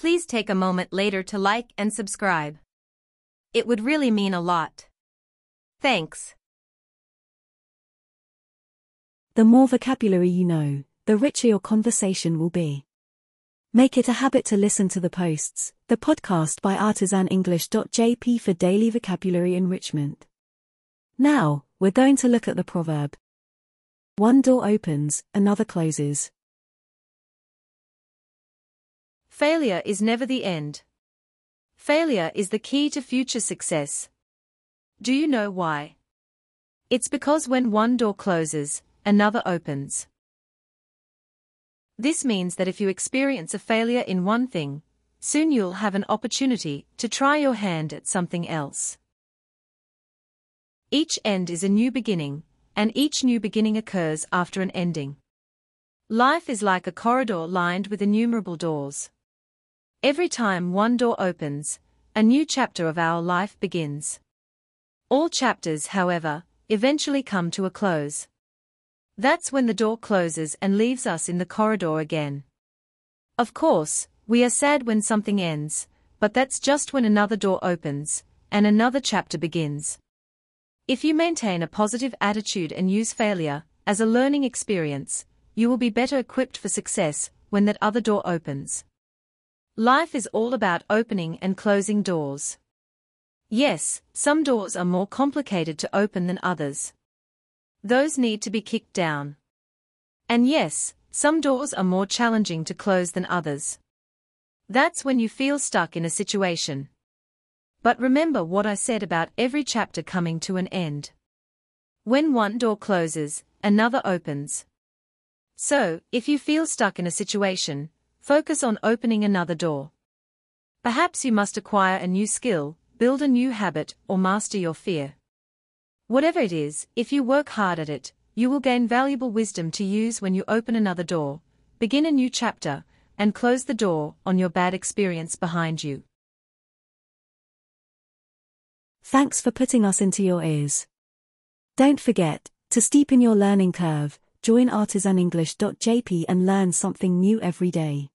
please take a moment later to like and subscribe. It would really mean a lot. Thanks. The more vocabulary you know, the richer your conversation will be. Make it a habit to listen to the posts, the podcast by artisanenglish.jp for daily vocabulary enrichment. Now, we're going to look at the proverb. One door opens, another closes. Failure is never the end. Failure is the key to future success. Do you know why? It's because when one door closes, another opens. This means that if you experience a failure in one thing, soon you'll have an opportunity to try your hand at something else. Each end is a new beginning, and each new beginning occurs after an ending. Life is like a corridor lined with innumerable doors. Every time one door opens, a new chapter of our life begins. All chapters, however, eventually come to a close. That's when the door closes and leaves us in the corridor again. Of course, we are sad when something ends, but that's just when another door opens, and another chapter begins. If you maintain a positive attitude and use failure as a learning experience, you will be better equipped for success when that other door opens. Life is all about opening and closing doors. Yes, some doors are more complicated to open than others. Those need to be kicked down. And yes, some doors are more challenging to close than others. That's when you feel stuck in a situation. But remember what I said about every chapter coming to an end. When one door closes, another opens. So, if you feel stuck in a situation, Focus on opening another door. Perhaps you must acquire a new skill, build a new habit, or master your fear. Whatever it is, if you work hard at it, you will gain valuable wisdom to use when you open another door, begin a new chapter, and close the door on your bad experience behind you. Thanks for putting us into your ears. Don't forget, to steepen your learning curve, join artisanenglish.jp and learn something new every day.